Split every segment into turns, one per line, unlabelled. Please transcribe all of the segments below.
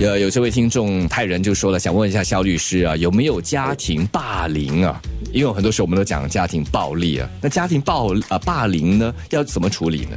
呃，有这位听众泰人就说了，想问一下肖律师啊，有没有家庭霸凌啊？因为很多时候我们都讲家庭暴力啊，那家庭暴啊霸凌呢，要怎么处理呢？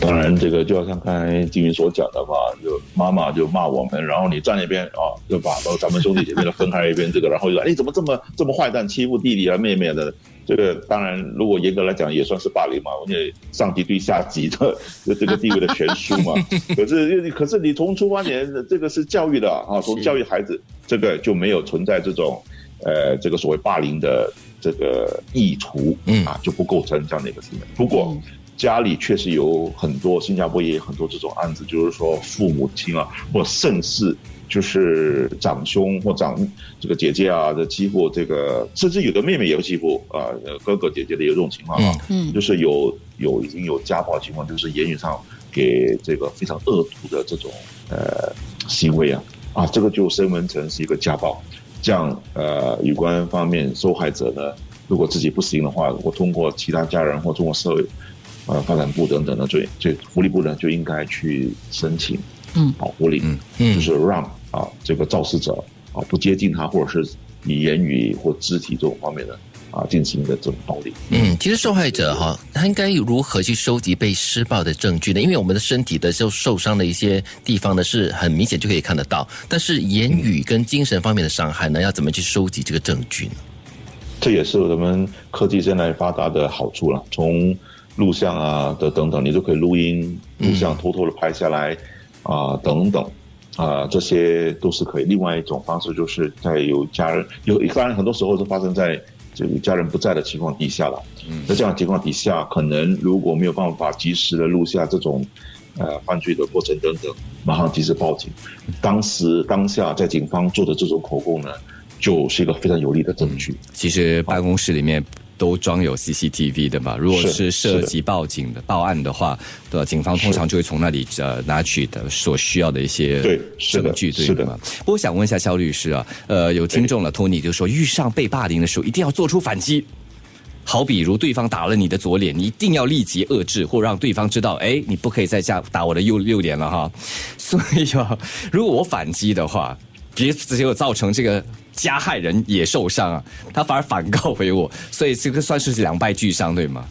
当然，这个就要像刚才金云所讲的话，就妈妈就骂我们，然后你站那边啊，就把咱们兄弟姐妹的分开一边，这个，然后就说，哎，怎么这么这么坏蛋，欺负弟弟啊妹妹的？这个当然，如果严格来讲，也算是霸凌嘛，因为上级对下级的 这个地位的悬殊嘛。可是，可是你从出发点，这个是教育的啊，从教育孩子，这个就没有存在这种，呃，这个所谓霸凌的这个意图，嗯啊，就不构成这样的一个行为。不过。家里确实有很多，新加坡也有很多这种案子，就是说父母亲啊，或甚至就是长兄或长这个姐姐啊的欺负这个，甚至有的妹妹也会欺负啊哥哥姐姐的有这种情况。啊，嗯，就是有有已经有家暴情况，就是言语上给这个非常恶毒的这种呃行为啊。啊，这个就升文成是一个家暴，这样呃有关方面受害者呢，如果自己不行的话，我通过其他家人或通过社会。呃，发展部等等的，就就福利部呢就应该去申请，嗯，保护令，嗯，就是让啊这个肇事者啊不接近他，或者是以言语或肢体这种方面的啊进行的这种暴力。
嗯，其实受害者哈，他应该如何去收集被施暴的证据呢？因为我们的身体的受受伤的一些地方呢，是很明显就可以看得到，但是言语跟精神方面的伤害呢，要怎么去收集这个证据呢？
这也是我们科技现在发达的好处了，从录像啊的等等，你都可以录音、录像，偷偷的拍下来，啊等等，啊这些都是可以。另外一种方式就是在有家人有，当然很多时候是发生在这个家人不在的情况底下了。在这样情况底下，可能如果没有办法及时的录下这种呃犯罪的过程等等，马上及时报警，当时当下在警方做的这种口供呢，就是一个非常有力的证据。
其实办公室里面。都装有 CCTV 的嘛？如果是涉及报警的报案的话，对警方通常就会从那里呃拿取的所需要的一些证据，对的嘛。不过想问一下肖律师啊，呃，有听众了托尼就说，遇上被霸凌的时候，一定要做出反击。好比如对方打了你的左脸，你一定要立即遏制，或让对方知道，哎，你不可以再下打我的右右脸了哈。所以啊，如果我反击的话，别结果造成这个。加害人也受伤啊，他反而反告回我，所以这个算是两败俱伤，对吗？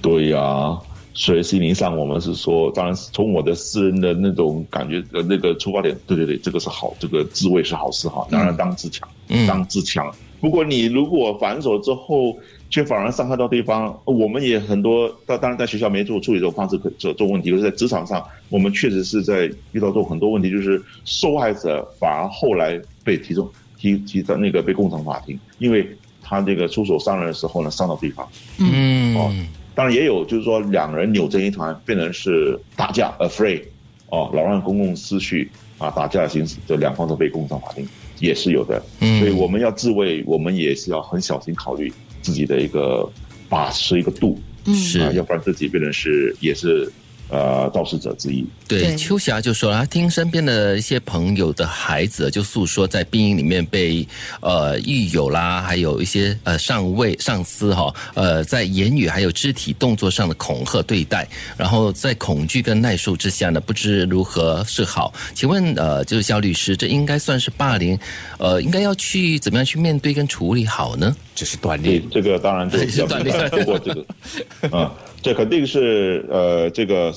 对呀，所以心灵上我们是说，当然从我的私人的那种感觉呃那个出发点，对对对，这个是好，这个自卫是好事哈。当然当自强，当自强。不过你如果反手之后，却反而伤害到对方，我们也很多，当当然在学校没做处理这种方式可这这种问题，可是在职场上，我们确实是在遇到这种很多问题，就是受害者反而后来被提中。提提到那个被供上法庭，因为他这个出手伤人的时候呢，伤到对方。嗯，哦，当然也有，就是说两人扭成一团，变成是打架，afraid，哦，扰乱公共秩序啊，打架的形式，就两方都被供上法庭，也是有的。嗯，所以我们要自卫，我们也是要很小心考虑自己的一个把持一个度，
是
啊，要不然自己变成是也是。呃，肇事者之一。
对，秋霞就说了，他听身边的一些朋友的孩子就诉说，在兵营里面被呃狱友啦，还有一些呃上位上司哈，呃，在言语还有肢体动作上的恐吓对待，然后在恐惧跟耐受之下呢，不知如何是好。请问呃，就是肖律师，这应该算是霸凌？呃，应该要去怎么样去面对跟处理好呢？
这是锻炼，
这个当然是
锻炼。
通过这个，啊。这肯定是呃，这个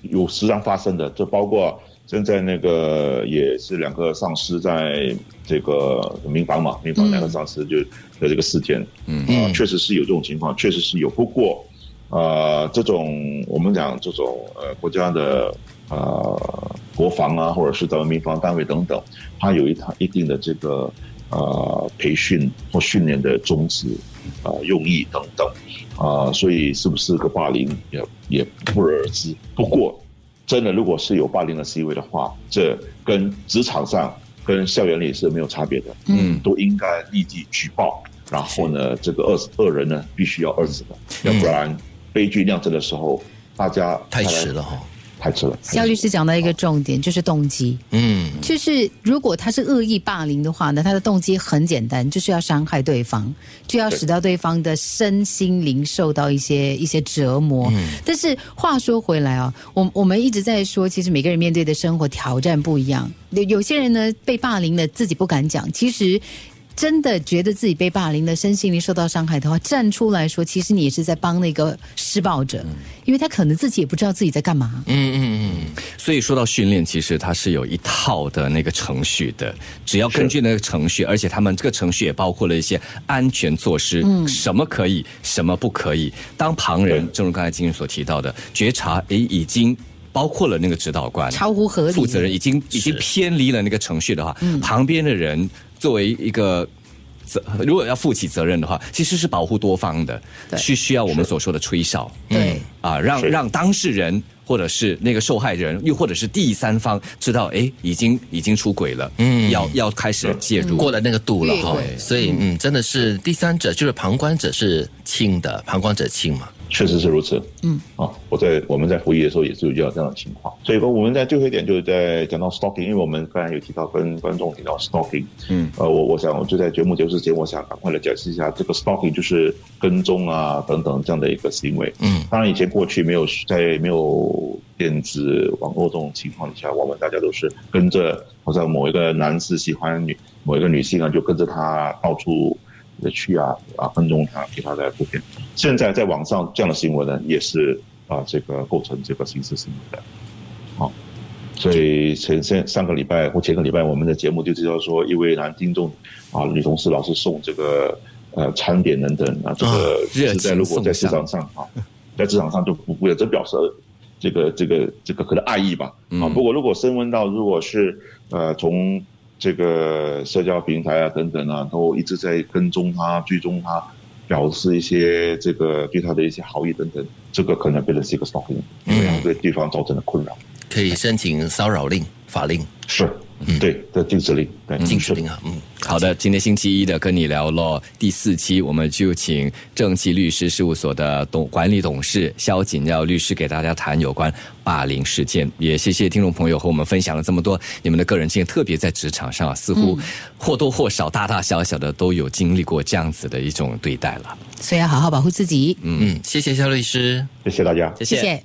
有时常发生的。这包括现在那个也是两个丧尸在这个民房嘛，民房两个丧尸就的这个事件，嗯啊，确实是有这种情况，确实是有。不过啊，这种我们讲这种呃国家的呃国防啊，或者是咱们民防单位等等，它有一套一定的这个呃培训或训练的宗旨啊用意等等。啊，所以是不是个霸凌也也不而知。不过，真的如果是有霸凌的行为的话，这跟职场上、跟校园里是没有差别的。嗯，都应该立即举报。然后呢，这个恶恶人呢，必须要遏制的，要不然悲剧酿成的时候，大家
太迟了哈。
太迟了。
肖律师讲到一个重点，就是动机。
嗯，
就是如果他是恶意霸凌的话呢，他的动机很简单，就是要伤害对方，就要使到对方的身心灵受到一些一些折磨。但是话说回来啊，我我们一直在说，其实每个人面对的生活挑战不一样。有有些人呢被霸凌了，自己不敢讲，其实。真的觉得自己被霸凌的身心灵受到伤害的话，站出来说，其实你也是在帮那个施暴者，因为他可能自己也不知道自己在干嘛。
嗯嗯嗯。所以说到训练，其实它是有一套的那个程序的，只要根据那个程序，而且他们这个程序也包括了一些安全措施，什么可以，什么不可以。当旁人，正如刚才金云所提到的，觉察诶已经包括了那个指导官，
超乎合理，
负责人已经已经偏离了那个程序的话，旁边的人。作为一个责，如果要负起责任的话，其实是保护多方的，需需要我们所说的吹哨，
对。
啊，让让当事人或者是那个受害人，又或者是第三方知道，哎，已经已经出轨了，嗯，要要开始介入，
过了那个度了哈，所以嗯，真的是第三者就是旁观者是轻的，旁观者轻嘛。
确实是如此，嗯，啊，我在我们在服役的时候也是有遇到这样的情况，所以说我们在最后一点就是在讲到 stalking，因为我们刚才有提到跟观众提到 stalking，嗯，呃，我我想就在节目结束之前，我想赶快来解释一下这个 stalking 就是跟踪啊等等这样的一个行为，嗯，当然以前过去没有在没有电子网络这种情况下，我们大家都是跟着好像某一个男士喜欢女某一个女性啊，就跟着他到处。的去啊啊跟踪他，给他的图片。现在在网上这样的行为呢，也是啊这个构成这个刑事行为的。好，所以前前上个礼拜或前个礼拜，我们的节目就知道说，一位男听众啊女同事老是送这个呃餐点等等啊，这个是在如果在市场上啊，在市场上就不不这表示这个这个这个可能爱意吧。啊，不过如果升温到如果是呃从这个社交平台啊，等等啊，都一直在跟踪他、追踪他，表示一些这个对他的一些好意等等，这个可能变成是一个这样对对方造成的困扰，
可以申请骚扰令法令。
是。嗯，对的，禁止令，对，
禁止令啊，嗯，
好的，今天星期一的跟你聊了第四期，我们就请正气律师事务所的董管理董事肖锦耀律师给大家谈有关霸凌事件，也谢谢听众朋友和我们分享了这么多你们的个人经验，特别在职场上啊，似乎或多或少、大大小小的都有经历过这样子的一种对待了，
所以要好好保护自己。
嗯，谢谢肖律师，
谢谢大家，
谢谢。